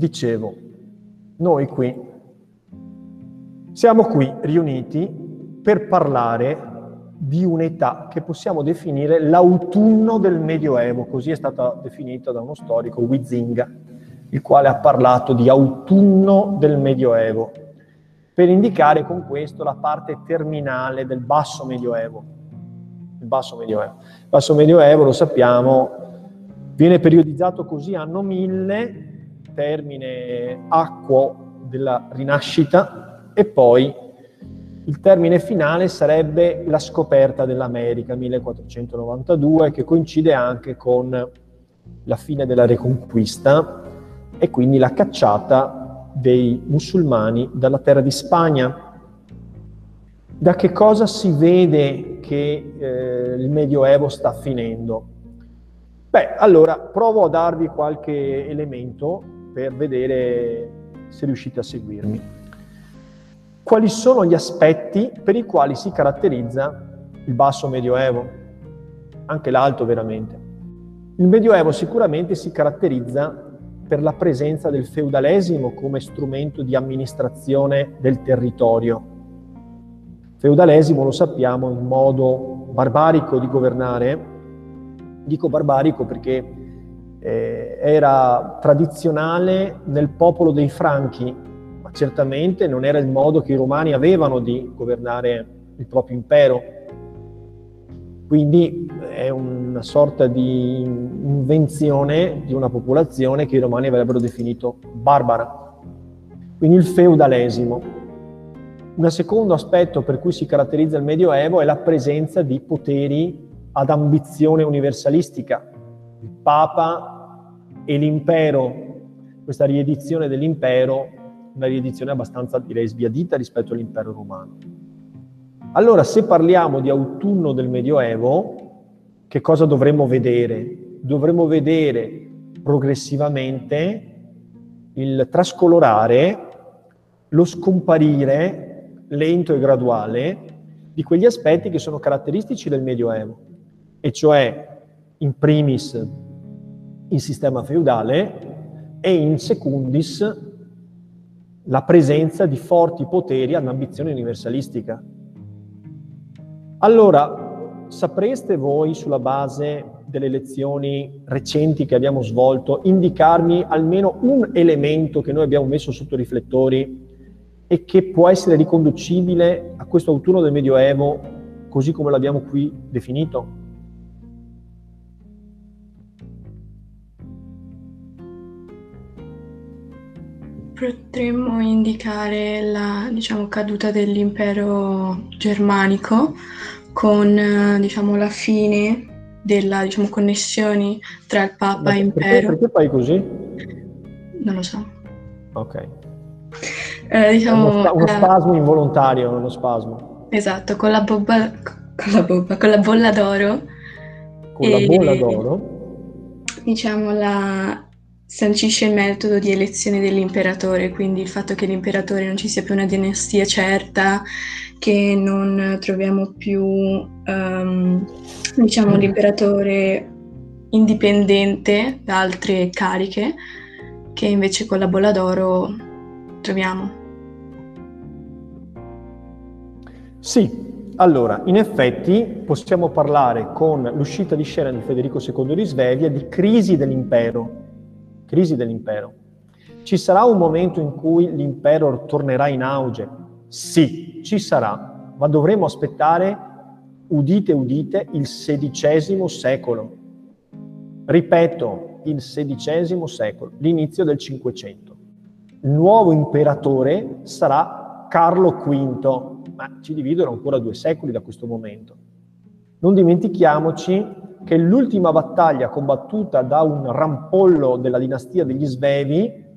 dicevo, noi qui siamo qui riuniti per parlare di un'età che possiamo definire l'autunno del Medioevo, così è stata definita da uno storico, Huizinga, il quale ha parlato di autunno del Medioevo, per indicare con questo la parte terminale del basso Medioevo. Il basso Medioevo, il basso Medioevo lo sappiamo, viene periodizzato così anno 1000, termine acquo della rinascita, e poi il termine finale sarebbe la scoperta dell'America, 1492, che coincide anche con la fine della Reconquista e quindi la cacciata dei musulmani dalla terra di Spagna. Da che cosa si vede che eh, il Medioevo sta finendo? Beh, allora provo a darvi qualche elemento per vedere se riuscite a seguirmi. Quali sono gli aspetti per i quali si caratterizza il basso Medioevo? Anche l'alto veramente. Il Medioevo sicuramente si caratterizza per la presenza del feudalesimo come strumento di amministrazione del territorio. Feudalesimo lo sappiamo in modo barbarico di governare, dico barbarico perché eh, era tradizionale nel popolo dei Franchi, ma certamente non era il modo che i romani avevano di governare il proprio impero. Quindi è una sorta di invenzione di una popolazione che i romani avrebbero definito barbara. Quindi il feudalesimo. Un secondo aspetto per cui si caratterizza il Medioevo è la presenza di poteri ad ambizione universalistica. Il Papa e l'impero, questa riedizione dell'impero, una riedizione abbastanza direi sbiadita rispetto all'impero romano. Allora, se parliamo di autunno del Medioevo, che cosa dovremmo vedere? Dovremmo vedere progressivamente il trascolorare, lo scomparire lento e graduale di quegli aspetti che sono caratteristici del Medioevo, e cioè in primis il sistema feudale e in secundis la presenza di forti poteri ad ambizione universalistica. Allora, sapreste voi, sulla base delle lezioni recenti che abbiamo svolto, indicarmi almeno un elemento che noi abbiamo messo sotto i riflettori e che può essere riconducibile a questo autunno del Medioevo, così come l'abbiamo qui definito? Potremmo indicare la diciamo, caduta dell'impero germanico con diciamo, la fine della diciamo, connessioni tra il Papa e l'impero. Perché, fai così? Non lo so. Ok. Eh, diciamo, uno, sp- uno la... spasmo involontario, uno spasmo. Esatto, con la, bobba, con la, bobba, con la bolla d'oro. Con e, la bolla d'oro? Diciamo la sancisce il metodo di elezione dell'imperatore, quindi il fatto che l'imperatore non ci sia più una dinastia certa, che non troviamo più, um, diciamo, l'imperatore indipendente da altre cariche, che invece con la bolla d'oro troviamo. Sì, allora, in effetti possiamo parlare con l'uscita di scena di Federico II di Svevia di crisi dell'impero, crisi dell'impero. Ci sarà un momento in cui l'impero tornerà in auge? Sì, ci sarà, ma dovremo aspettare, udite, udite, il XVI secolo. Ripeto, il XVI secolo, l'inizio del Cinquecento. Il nuovo imperatore sarà Carlo V, ma ci dividono ancora due secoli da questo momento. Non dimentichiamoci che l'ultima battaglia combattuta da un rampollo della dinastia degli Svevi,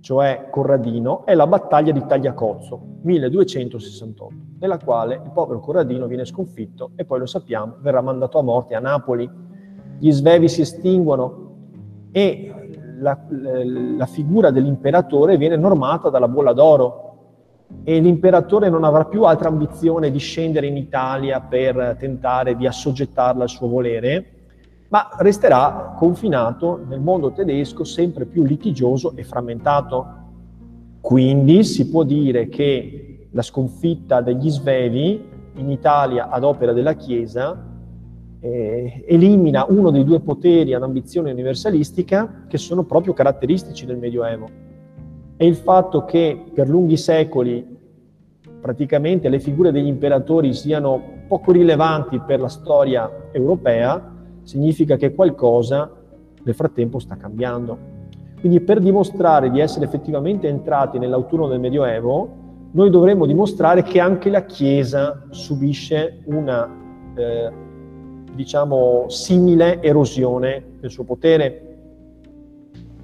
cioè Corradino, è la battaglia di Tagliacozzo, 1268, nella quale il povero Corradino viene sconfitto e poi lo sappiamo, verrà mandato a morte a Napoli. Gli Svevi si estinguono e la, la figura dell'imperatore viene normata dalla bolla d'oro, e l'imperatore non avrà più altra ambizione di scendere in Italia per tentare di assoggettarla al suo volere ma resterà confinato nel mondo tedesco sempre più litigioso e frammentato. Quindi si può dire che la sconfitta degli svevi in Italia ad opera della Chiesa eh, elimina uno dei due poteri ad ambizione universalistica che sono proprio caratteristici del Medioevo. E il fatto che per lunghi secoli praticamente le figure degli imperatori siano poco rilevanti per la storia europea, significa che qualcosa nel frattempo sta cambiando. Quindi per dimostrare di essere effettivamente entrati nell'autunno del Medioevo, noi dovremmo dimostrare che anche la Chiesa subisce una, eh, diciamo, simile erosione del suo potere.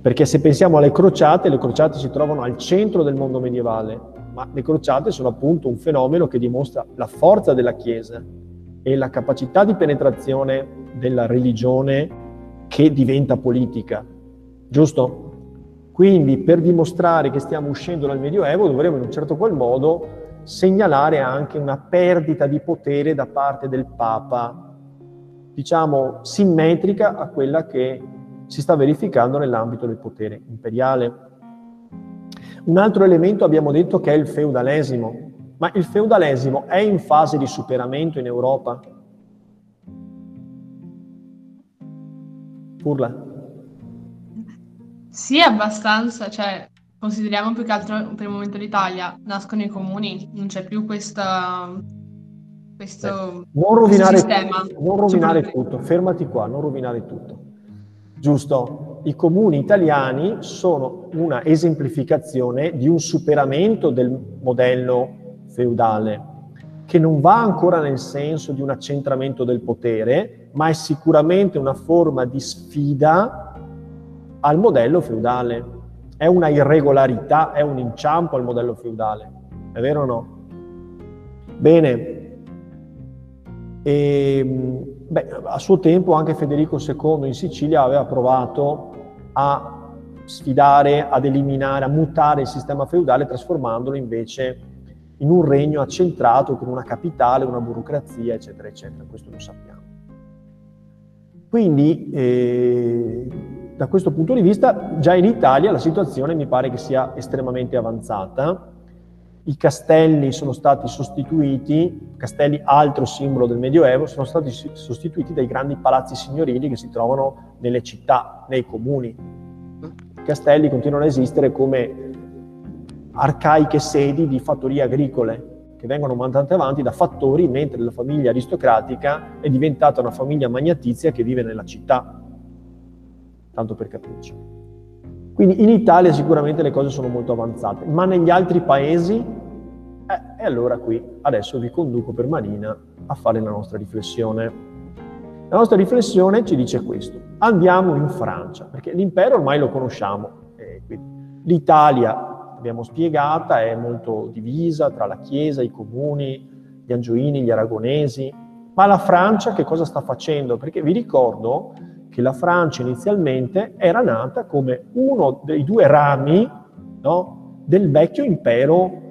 Perché se pensiamo alle crociate, le crociate si trovano al centro del mondo medievale, ma le crociate sono appunto un fenomeno che dimostra la forza della Chiesa e la capacità di penetrazione della religione che diventa politica. Giusto? Quindi per dimostrare che stiamo uscendo dal Medioevo dovremo in un certo qual modo segnalare anche una perdita di potere da parte del Papa, diciamo simmetrica a quella che si sta verificando nell'ambito del potere imperiale. Un altro elemento abbiamo detto che è il feudalesimo, ma il feudalesimo è in fase di superamento in Europa? Urla. Sì, abbastanza, cioè consideriamo più che altro per il momento l'Italia, nascono i comuni, non c'è più questa, questo, eh, non rovinare, sistema. Non rovinare tutto, fermati qua, non rovinare tutto. Giusto? i comuni italiani sono una esemplificazione di un superamento del modello feudale, che non va ancora nel senso di un accentramento del potere, ma è sicuramente una forma di sfida al modello feudale. È una irregolarità, è un inciampo al modello feudale. È vero o no? Bene. E, ehm, beh, a suo tempo anche Federico II in Sicilia aveva provato a sfidare, ad eliminare, a mutare il sistema feudale trasformandolo invece in un regno accentrato con una capitale, una burocrazia, eccetera, eccetera. Questo lo sappiamo. Quindi, eh, da questo punto di vista, già in Italia la situazione mi pare che sia estremamente avanzata. I castelli sono stati sostituiti, castelli altro simbolo del Medioevo, sono stati sostituiti dai grandi palazzi signorili che si trovano nelle città, nei comuni. I castelli continuano a esistere come arcaiche sedi di fattorie agricole che vengono mandate avanti da fattori, mentre la famiglia aristocratica è diventata una famiglia magnatizia che vive nella città, tanto per capirci. Quindi in Italia sicuramente le cose sono molto avanzate, ma negli altri paesi, eh, e allora qui adesso vi conduco per manina a fare la nostra riflessione. La nostra riflessione ci dice questo. Andiamo in Francia, perché l'impero ormai lo conosciamo. Eh, L'Italia, abbiamo spiegata, è molto divisa tra la Chiesa, i comuni, gli angioini, gli aragonesi. Ma la Francia che cosa sta facendo? Perché vi ricordo che la Francia inizialmente era nata come uno dei due rami no, del vecchio impero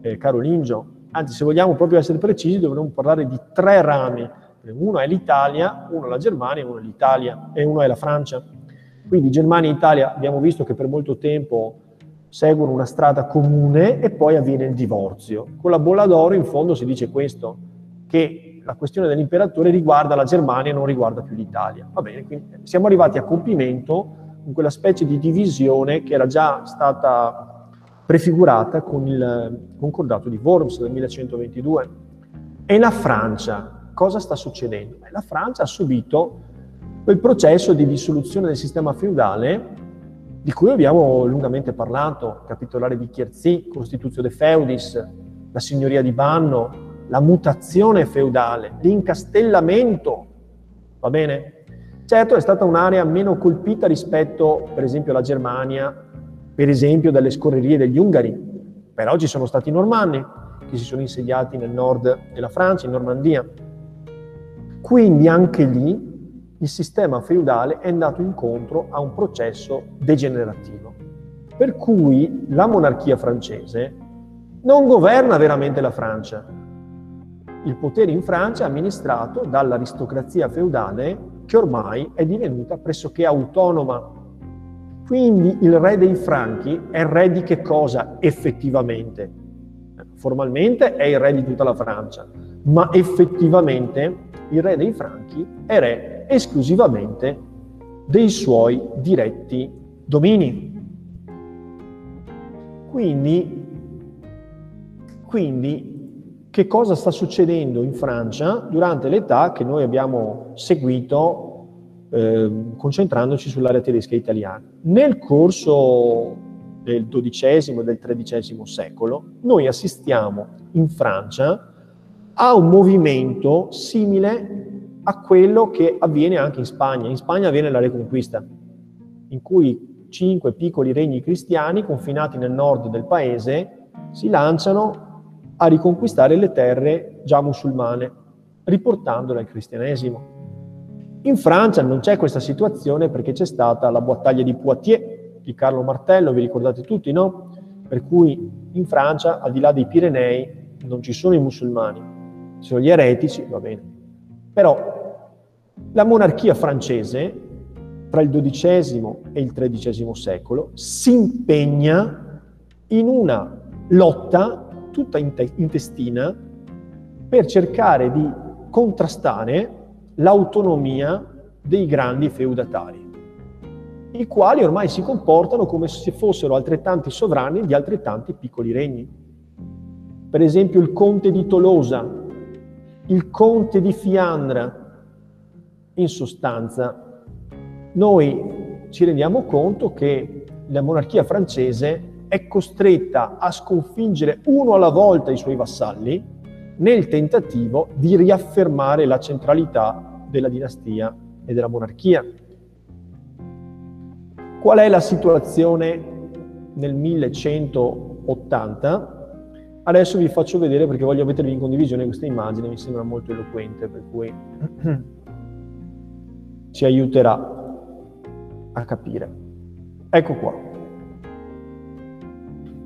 eh, carolingio. Anzi, se vogliamo proprio essere precisi, dovremmo parlare di tre rami uno è l'Italia, uno è la Germania, uno è l'Italia e uno è la Francia. Quindi Germania e Italia abbiamo visto che per molto tempo seguono una strada comune e poi avviene il divorzio. Con la bolla d'oro in fondo si dice questo, che la questione dell'imperatore riguarda la Germania e non riguarda più l'Italia. Va bene, quindi siamo arrivati a compimento con quella specie di divisione che era già stata prefigurata con il concordato di Worms del 1122. E la Francia, cosa sta succedendo? Beh, la Francia ha subito quel processo di dissoluzione del sistema feudale di cui abbiamo lungamente parlato, capitolare di Chierzy, Costituzio de Feudis, la signoria di Banno, la mutazione feudale, l'incastellamento, va bene? Certo è stata un'area meno colpita rispetto, per esempio, alla Germania, per esempio, dalle scorrerie degli Ungari, però ci sono stati i Normanni che si sono insediati nel nord della Francia, in Normandia, quindi anche lì il sistema feudale è andato incontro a un processo degenerativo, per cui la monarchia francese non governa veramente la Francia. Il potere in Francia è amministrato dall'aristocrazia feudale che ormai è divenuta pressoché autonoma. Quindi il re dei Franchi è re di che cosa effettivamente? Formalmente è il re di tutta la Francia, ma effettivamente il re dei Franchi è re esclusivamente dei suoi diretti domini. Quindi, quindi, che cosa sta succedendo in Francia durante l'età che noi abbiamo seguito eh, concentrandoci sull'area tedesca italiana? Nel corso del XII e del XIII secolo, noi assistiamo in Francia a un movimento simile a quello che avviene anche in Spagna. In Spagna avviene la Reconquista, in cui cinque piccoli regni cristiani confinati nel nord del paese si lanciano a riconquistare le terre già musulmane, riportandole al cristianesimo. In Francia non c'è questa situazione perché c'è stata la battaglia di Poitiers di Carlo Martello, vi ricordate tutti, no? Per cui in Francia, al di là dei Pirenei, non ci sono i musulmani, ci sono gli eretici, va bene. Però la monarchia francese tra il XII e il XIII secolo, si impegna in una lotta tutta intestina per cercare di contrastare l'autonomia dei grandi feudatari, i quali ormai si comportano come se fossero altrettanti sovrani di altrettanti piccoli regni. Per esempio il conte di Tolosa, il conte di Fiandra, in sostanza noi ci rendiamo conto che la monarchia francese è costretta a sconfiggere uno alla volta i suoi vassalli nel tentativo di riaffermare la centralità della dinastia e della monarchia. Qual è la situazione nel 1180? Adesso vi faccio vedere perché voglio mettervi in condivisione questa immagine, mi sembra molto eloquente, per cui ci aiuterà a capire. Ecco qua.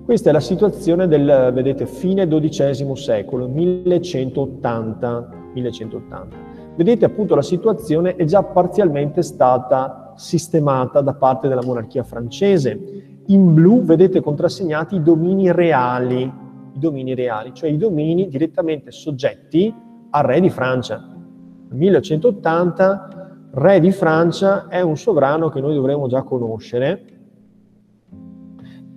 Questa è la situazione del, vedete, fine XII secolo, 1180, 1180. Vedete appunto la situazione è già parzialmente stata sistemata da parte della monarchia francese. In blu vedete contrassegnati i domini reali, i domini reali, cioè i domini direttamente soggetti al re di Francia. Nel 1180 re di Francia è un sovrano che noi dovremmo già conoscere,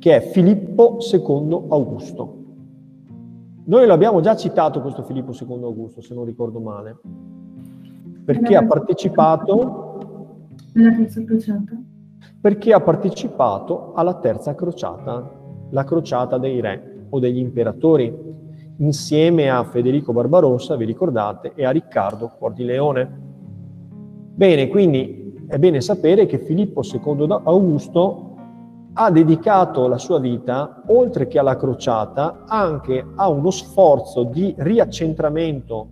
che è Filippo II Augusto. Noi l'abbiamo già citato questo Filippo II Augusto, se non ricordo male, perché ha partecipato... Nella terza crociata? Perché ha partecipato alla terza crociata, la crociata dei re o degli imperatori, insieme a Federico Barbarossa, vi ricordate, e a Riccardo Cuor di Leone. Bene, quindi è bene sapere che Filippo II Augusto ha dedicato la sua vita, oltre che alla crociata, anche a uno sforzo di riaccentramento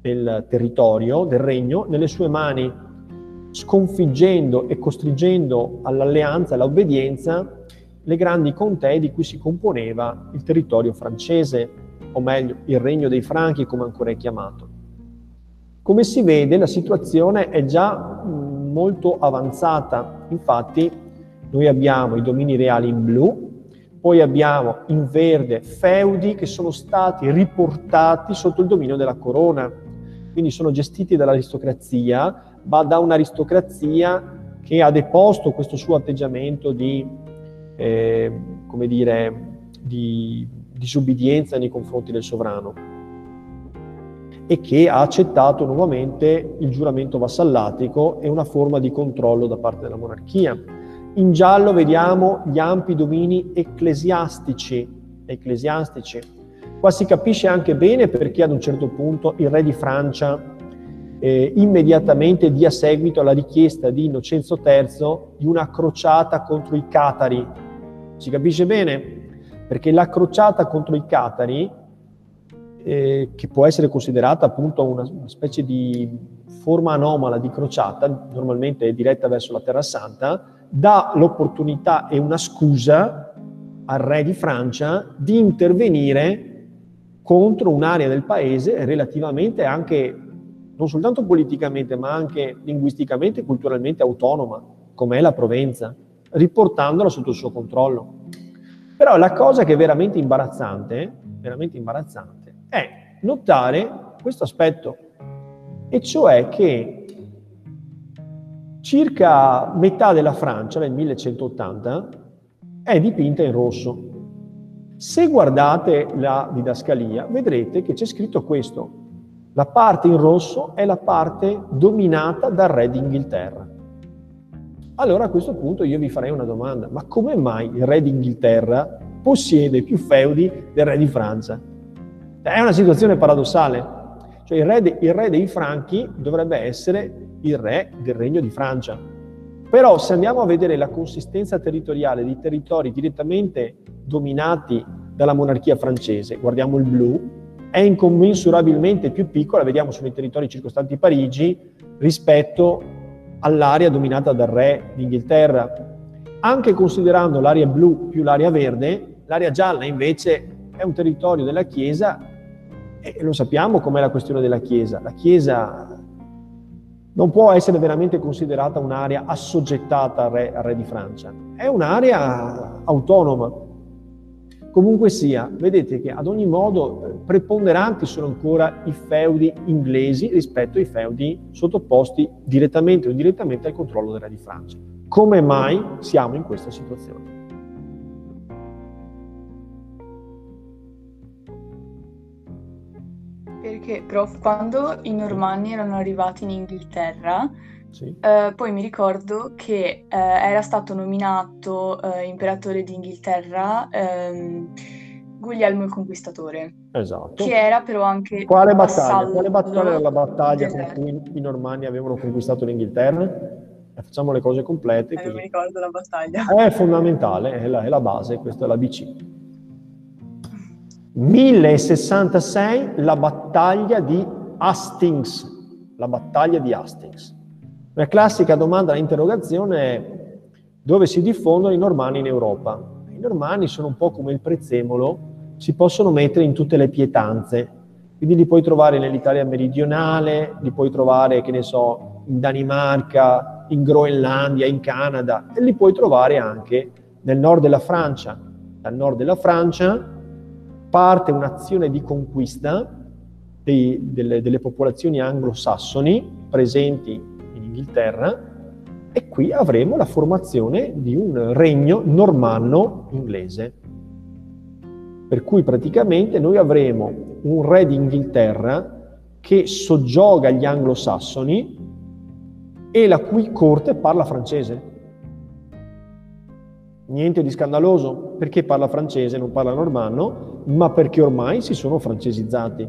del territorio, del regno, nelle sue mani, sconfiggendo e costringendo all'alleanza, all'obbedienza, le grandi contee di cui si componeva il territorio francese, o meglio, il regno dei Franchi, come ancora è chiamato. Come si vede la situazione è già molto avanzata, infatti noi abbiamo i domini reali in blu, poi abbiamo in verde feudi che sono stati riportati sotto il dominio della corona, quindi sono gestiti dall'aristocrazia, ma da un'aristocrazia che ha deposto questo suo atteggiamento di, eh, come dire, di disubbidienza nei confronti del sovrano e che ha accettato nuovamente il giuramento vassallatico e una forma di controllo da parte della monarchia. In giallo vediamo gli ampi domini ecclesiastici. ecclesiastici. Qua si capisce anche bene perché ad un certo punto il re di Francia eh, immediatamente dia seguito alla richiesta di Innocenzo III di una crociata contro i catari. Si capisce bene? Perché la crociata contro i catari eh, che può essere considerata appunto una, una, specie di forma anomala di crociata, normalmente è diretta verso la Terra Santa, dà l'opportunità e una scusa al re di Francia di intervenire contro un'area del paese relativamente anche non soltanto politicamente, ma anche linguisticamente e culturalmente autonoma, come è la Provenza, riportandola sotto il suo controllo. Però la cosa che è veramente imbarazzante, veramente imbarazzante, è notare questo aspetto, e cioè che circa metà della Francia, nel 1180, è dipinta in rosso. Se guardate la didascalia, vedrete che c'è scritto questo. La parte in rosso è la parte dominata dal re d'Inghilterra. Allora a questo punto io vi farei una domanda, ma come mai il re d'Inghilterra possiede più feudi del re di Francia? È una situazione paradossale. Cioè il re, de, il re dei Franchi dovrebbe essere il re del regno di Francia. Però se andiamo a vedere la consistenza territoriale di territori direttamente dominati dalla monarchia francese, guardiamo il blu, è incommensurabilmente più piccola, vediamo sono i territori circostanti Parigi, rispetto all'area dominata dal re d'Inghilterra. Anche considerando l'area blu più l'area verde, l'area gialla invece è un territorio della Chiesa e lo sappiamo com'è la questione della Chiesa. La Chiesa non può essere veramente considerata un'area assoggettata al re, al re di Francia, è un'area autonoma. Comunque sia, vedete che ad ogni modo eh, preponderanti sono ancora i feudi inglesi rispetto ai feudi sottoposti direttamente o indirettamente al controllo del re di Francia. Come mai siamo in questa situazione? Perché, prof, quando i normanni erano arrivati in Inghilterra, sì. eh, poi mi ricordo che eh, era stato nominato eh, imperatore d'Inghilterra ehm, Guglielmo il Conquistatore. Esatto. Che era però anche... Quale battaglia? Quale battaglia era la battaglia con cui i normanni avevano conquistato l'Inghilterra? Eh, facciamo le cose complete. Eh, non mi ricordo la battaglia. È fondamentale, è la, è la base, questa è la BC. 1066 la battaglia di Hastings, la battaglia di Hastings. La classica domanda, l'interrogazione è dove si diffondono i normanni in Europa? I normanni sono un po' come il prezzemolo, si possono mettere in tutte le pietanze, quindi li puoi trovare nell'Italia meridionale, li puoi trovare, che ne so, in Danimarca, in Groenlandia, in Canada, e li puoi trovare anche nel nord della Francia. Dal nord della Francia parte un'azione di conquista dei, delle, delle popolazioni anglosassoni presenti in Inghilterra e qui avremo la formazione di un regno normanno inglese. Per cui praticamente noi avremo un re d'Inghilterra che soggioga gli anglosassoni e la cui corte parla francese. Niente di scandaloso, perché parla francese, non parla normanno, ma perché ormai si sono francesizzati.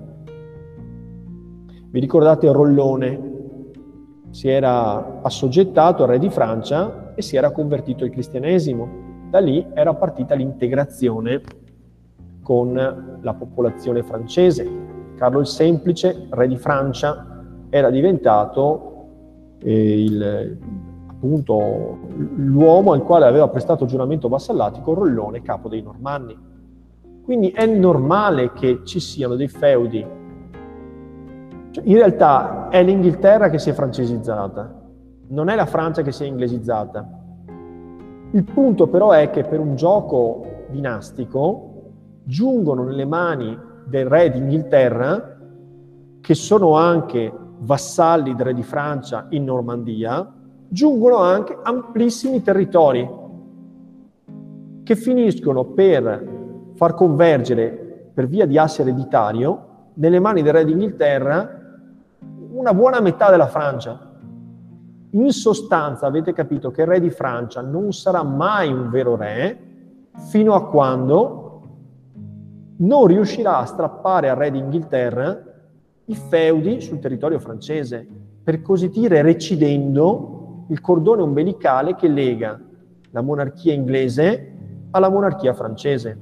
Vi ricordate Rollone? Si era assoggettato al re di Francia e si era convertito al cristianesimo. Da lì era partita l'integrazione con la popolazione francese. Carlo il Semplice, re di Francia, era diventato eh, il, appunto l'uomo al quale aveva prestato giuramento vassallatico Rollone, capo dei Normanni. Quindi è normale che ci siano dei feudi. Cioè, in realtà è l'Inghilterra che si è francesizzata, non è la Francia che si è inglesizzata. Il punto però è che per un gioco dinastico giungono nelle mani del re d'Inghilterra, che sono anche vassalli del re di Francia in Normandia, giungono anche amplissimi territori che finiscono per far convergere per via di asse ereditario nelle mani del re d'Inghilterra una buona metà della Francia. In sostanza avete capito che il re di Francia non sarà mai un vero re fino a quando non riuscirà a strappare al re d'Inghilterra i feudi sul territorio francese, per così dire recidendo il cordone ombelicale che lega la monarchia inglese alla monarchia francese.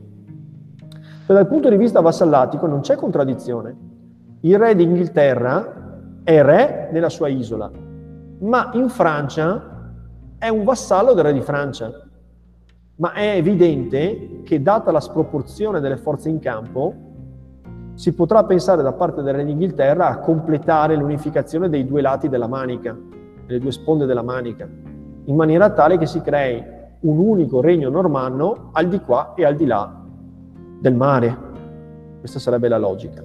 E dal punto di vista vassallatico non c'è contraddizione. Il re d'Inghilterra è re nella sua isola, ma in Francia è un vassallo del re di Francia. Ma è evidente che, data la sproporzione delle forze in campo, si potrà pensare da parte del Re d'Inghilterra a completare l'unificazione dei due lati della manica, delle due sponde della manica, in maniera tale che si crei un unico regno normanno al di qua e al di là del mare. Questa sarebbe la logica.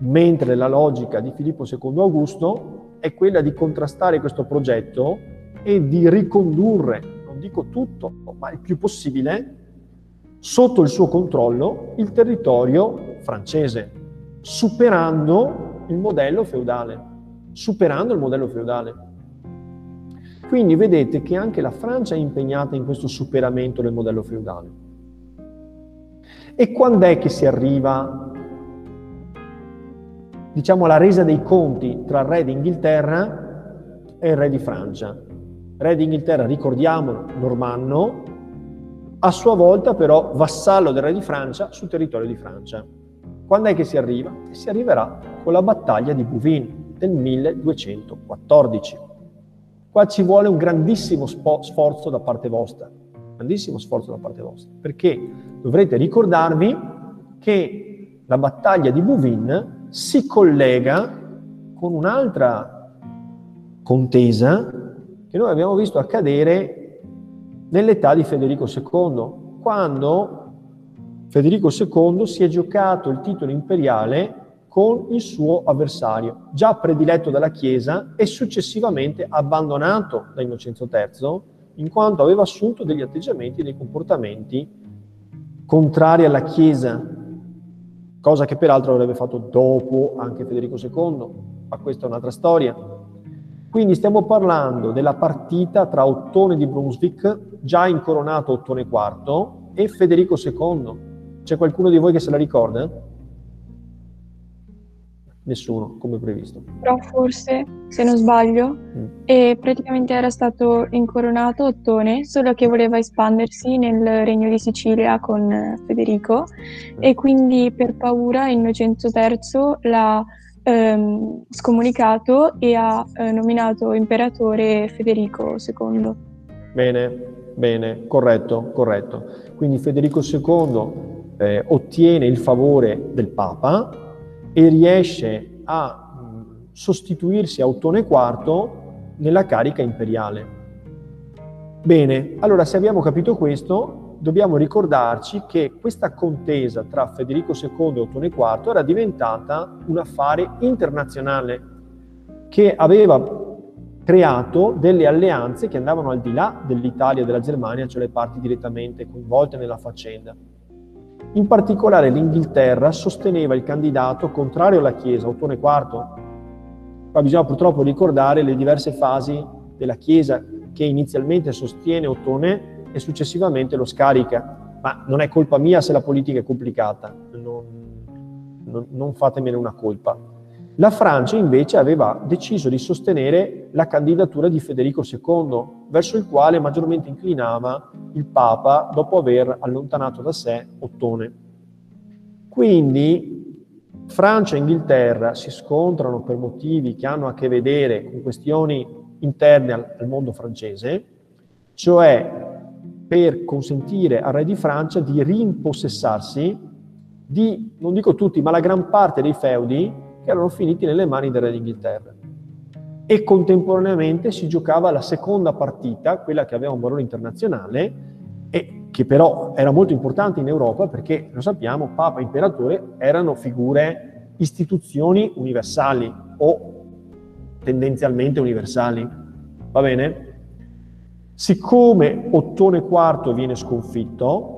Mentre la logica di Filippo II Augusto è quella di contrastare questo progetto e di ricondurre, non dico tutto, ma il più possibile, sotto il suo controllo il territorio francese, superando il modello feudale, superando il modello feudale. Quindi vedete che anche la Francia è impegnata in questo superamento del modello feudale. E quando è che si arriva, diciamo, alla resa dei conti tra il re d'Inghilterra e il re di Francia? Re d'Inghilterra, ricordiamolo, normanno, a sua volta però vassallo del re di Francia sul territorio di Francia. Quando è che si arriva? Si arriverà con la battaglia di Bouvines del 1214. Qua ci vuole un grandissimo sforzo da parte vostra, grandissimo sforzo da parte vostra, perché dovrete ricordarvi che la battaglia di Bouvines si collega con un'altra contesa che noi abbiamo visto accadere nell'età di Federico II, quando Federico II si è giocato il titolo imperiale con il suo avversario, già prediletto dalla Chiesa e successivamente abbandonato da Innocenzo III, in quanto aveva assunto degli atteggiamenti e dei comportamenti contrari alla Chiesa, cosa che peraltro avrebbe fatto dopo anche Federico II, ma questa è un'altra storia. Quindi stiamo parlando della partita tra Ottone di Brunswick, già incoronato Ottone IV, e Federico II, c'è qualcuno di voi che se la ricorda? Nessuno, come previsto. Però forse, se non sbaglio, mm. praticamente era stato incoronato Ottone, solo che voleva espandersi nel regno di Sicilia con eh, Federico mm. e quindi per paura Innocenzo III l'ha ehm, scomunicato e ha eh, nominato imperatore Federico II. Bene, bene, corretto, corretto. Quindi Federico II eh, ottiene il favore del Papa e riesce a mh, sostituirsi a Ottone IV nella carica imperiale. Bene, allora se abbiamo capito questo, dobbiamo ricordarci che questa contesa tra Federico II e Ottone IV era diventata un affare internazionale che aveva creato delle alleanze che andavano al di là dell'Italia e della Germania, cioè le parti direttamente coinvolte nella faccenda. In particolare l'Inghilterra sosteneva il candidato contrario alla Chiesa, Ottone IV. Qua bisogna purtroppo ricordare le diverse fasi della Chiesa che inizialmente sostiene Ottone e successivamente lo scarica. Ma non è colpa mia se la politica è complicata, non, non, non fatemene una colpa. La Francia invece aveva deciso di sostenere la candidatura di Federico II, verso il quale maggiormente inclinava il Papa dopo aver allontanato da sé Ottone. Quindi Francia e Inghilterra si scontrano per motivi che hanno a che vedere con questioni interne al, mondo francese, cioè per consentire al re di Francia di rimpossessarsi di, non dico tutti, ma la gran parte dei feudi che erano finiti nelle mani del re d'Inghilterra. E contemporaneamente si giocava la seconda partita, quella che aveva un valore internazionale, e che però era molto importante in Europa perché, lo sappiamo, Papa e Imperatore erano figure, istituzioni universali o tendenzialmente universali. Va bene? Siccome Ottone IV viene sconfitto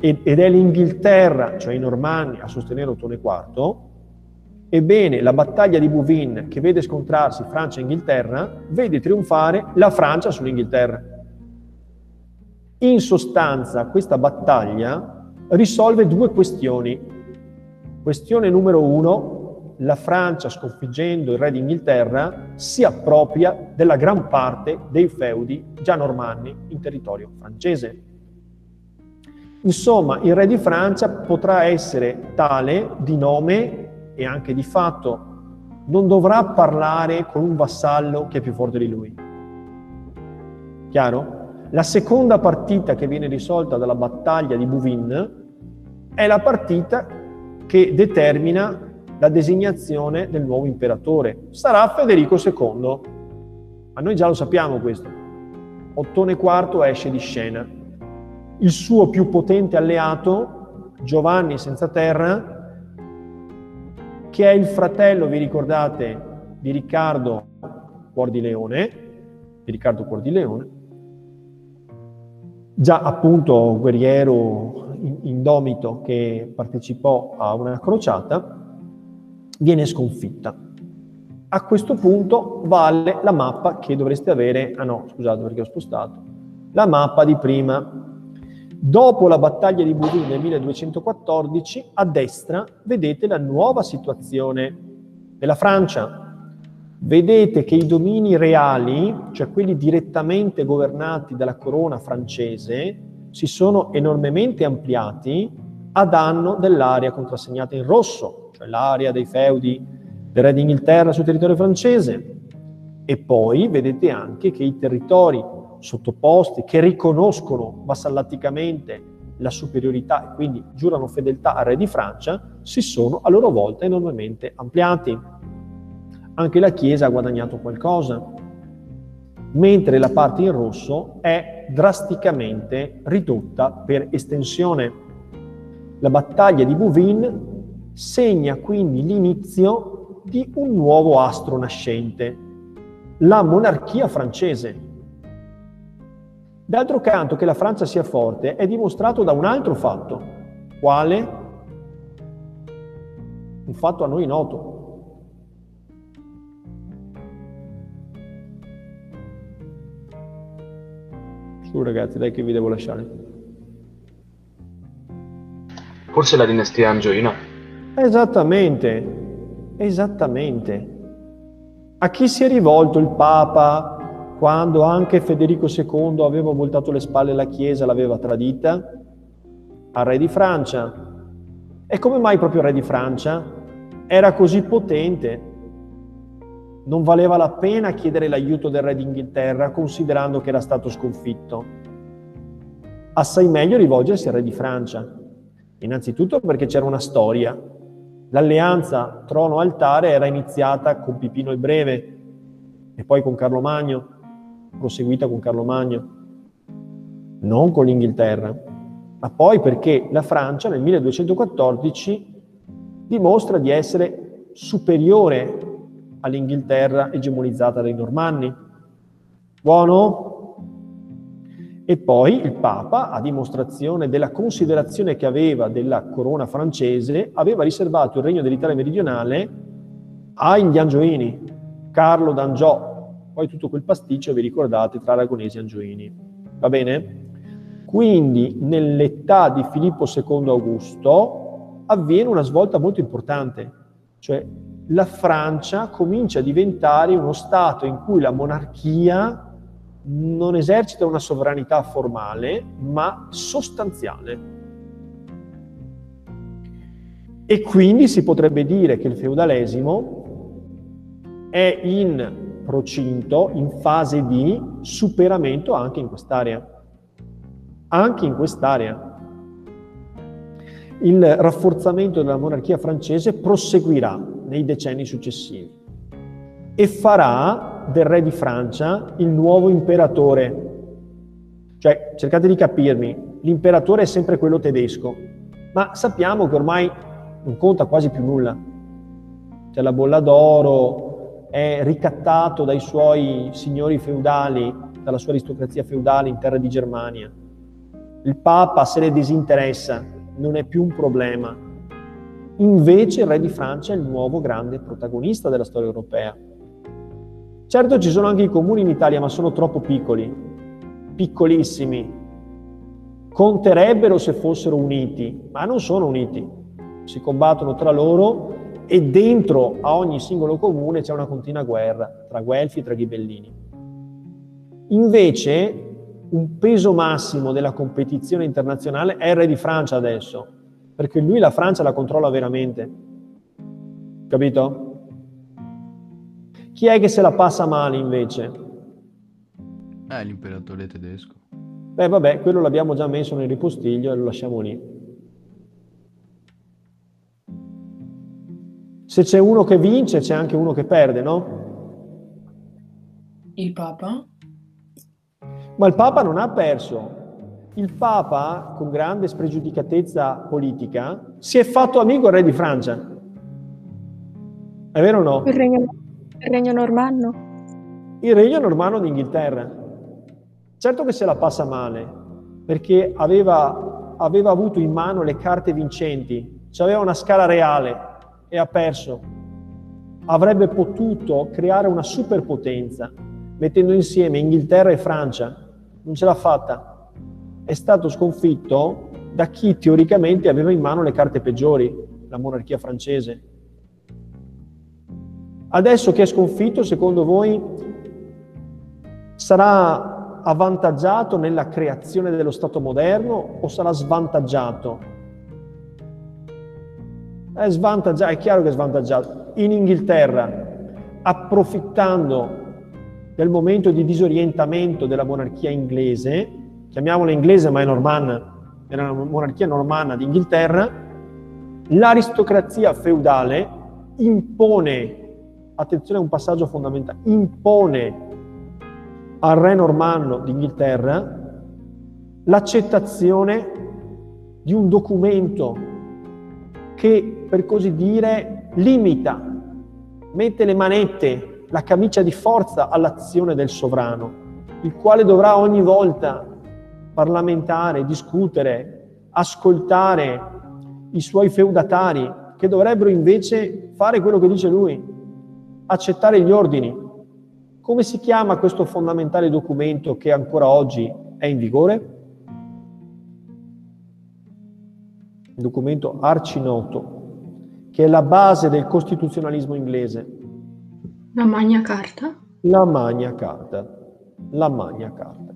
ed è l'Inghilterra, cioè i Normanni, a sostenere Ottone IV, Ebbene, la battaglia di Bouvines, che vede scontrarsi Francia e Inghilterra, vede trionfare la Francia sull'Inghilterra. In sostanza, questa battaglia risolve due questioni. Questione numero uno, la Francia, sconfiggendo il re d'Inghilterra, si appropria della gran parte dei feudi già normanni in territorio francese. Insomma, il re di Francia potrà essere tale di nome e anche di fatto non dovrà parlare con un vassallo che è più forte di lui. Chiaro? La seconda partita che viene risolta dalla battaglia di Bouvines è la partita che determina la designazione del nuovo imperatore. Sarà Federico II. Ma noi già lo sappiamo questo. Ottone IV esce di scena. Il suo più potente alleato, Giovanni senza terra, che è il fratello, vi ricordate, di Riccardo Cuor di Leone, di Riccardo Cuor di Leone, già appunto guerriero indomito che partecipò a una crociata, viene sconfitta. A questo punto vale la mappa che dovreste avere, ah no, scusate perché ho spostato, la mappa di prima. Dopo la battaglia di Bouvines nel 1214, a destra vedete la nuova situazione della Francia, vedete che i domini reali, cioè quelli direttamente governati dalla corona francese, si sono enormemente ampliati a danno dell'area contrassegnata in rosso, cioè l'area dei feudi del re d'Inghilterra sul territorio francese. E poi vedete anche che i territori sottoposti, che riconoscono vassallaticamente la superiorità e quindi giurano fedeltà al re di Francia, si sono a loro volta enormemente ampliati anche la Chiesa ha guadagnato qualcosa, mentre la parte in rosso è drasticamente ridotta per estensione. La battaglia di Bouvines segna quindi l'inizio di un nuovo astro nascente, la monarchia francese. D'altro canto che la Francia sia forte è dimostrato da un altro fatto, quale? Un fatto a noi noto, Su ragazzi, dai che vi devo lasciare. Forse la dinastia angioina. Esattamente, esattamente. A chi si è rivolto il Papa quando anche Federico II aveva voltato le spalle alla Chiesa, l'aveva tradita? Al re di Francia. E come mai proprio il re di Francia? Era così potente non valeva la pena chiedere l'aiuto del re d'Inghilterra considerando che era stato sconfitto. Assai meglio rivolgersi al re di Francia. Innanzitutto perché c'era una storia. L'alleanza trono-altare era iniziata con Pipino il Breve e poi con Carlo Magno, proseguita con Carlo Magno, non con l'Inghilterra, ma poi perché la Francia nel 1214 dimostra di essere superiore all'Inghilterra egemonizzata dai Normanni. Buono? E poi il Papa, a dimostrazione della considerazione che aveva della corona francese, aveva riservato il regno dell'Italia meridionale agli Angioini, Carlo d'Angiò, poi tutto quel pasticcio, vi ricordate, tra aragonesi e angioini. Va bene? Quindi nell'età di Filippo II Augusto avviene una svolta molto importante, cioè la Francia comincia a diventare uno Stato in cui la monarchia non esercita una sovranità formale, ma sostanziale. E quindi si potrebbe dire che il feudalesimo è in procinto, in fase di superamento anche in quest'area. Anche in quest'area il rafforzamento della monarchia francese proseguirà nei decenni successivi e farà del re di Francia il nuovo imperatore. Cioè, cercate di capirmi, l'imperatore è sempre quello tedesco, ma sappiamo che ormai non conta quasi più nulla. C'è la bolla d'oro, è ricattato dai suoi signori feudali, dalla sua aristocrazia feudale in terra di Germania. Il Papa se ne disinteressa, non è più un problema. Invece il re di Francia è il nuovo grande protagonista della storia europea. Certo ci sono anche i comuni in Italia, ma sono troppo piccoli, piccolissimi. Conterebbero se fossero uniti, ma non sono uniti. Si combattono tra loro e dentro a ogni singolo comune c'è una continua guerra tra Guelfi e tra Ghibellini. Invece un peso massimo della competizione internazionale è il re di Francia adesso, perché lui la Francia la controlla veramente. Capito? Chi è che se la passa male invece? Eh, l'imperatore tedesco. Beh, vabbè, quello l'abbiamo già messo nel ripostiglio e lo lasciamo lì. Se c'è uno che vince, c'è anche uno che perde, no? Il Papa? Ma il Papa non ha perso. Il Papa, con grande spregiudicatezza politica, si è fatto amico al re di Francia. È vero o no? Il regno, il regno normanno? Il regno normanno d'Inghilterra. Certo che se la passa male, perché aveva, aveva avuto in mano le carte vincenti, aveva una scala reale e ha perso. Avrebbe potuto creare una superpotenza, mettendo insieme Inghilterra e Francia. Non ce l'ha fatta. È stato sconfitto da chi teoricamente aveva in mano le carte peggiori, la monarchia francese. Adesso che è sconfitto, secondo voi, sarà avvantaggiato nella creazione dello Stato moderno o sarà svantaggiato? È svantaggiato, è chiaro che è svantaggiato. In Inghilterra, approfittando del momento di disorientamento della monarchia inglese, chiamiamola inglese ma è normanna, era una monarchia normanna d'Inghilterra, l'aristocrazia feudale impone, attenzione a un passaggio fondamentale, impone al re normanno d'Inghilterra l'accettazione di un documento che, per così dire, limita, mette le manette la camicia di forza all'azione del sovrano, il quale dovrà ogni volta parlamentare, discutere, ascoltare i suoi feudatari, che dovrebbero invece fare quello che dice lui, accettare gli ordini. Come si chiama questo fondamentale documento che ancora oggi è in vigore? Un documento arcinoto, che è la base del costituzionalismo inglese, la Magna Carta? La Magna Carta. La Magna Carta.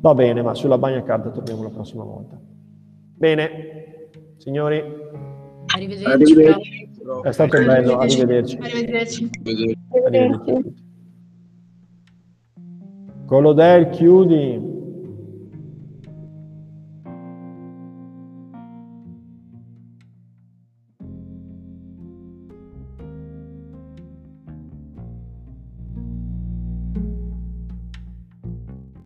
Va bene, ma sulla Magna Carta torniamo la prossima volta. Bene, signori. Arrivederci. Arrivederci. È stato bello, arrivederci. Arrivederci. Arrivederci. Colodel, chiudi.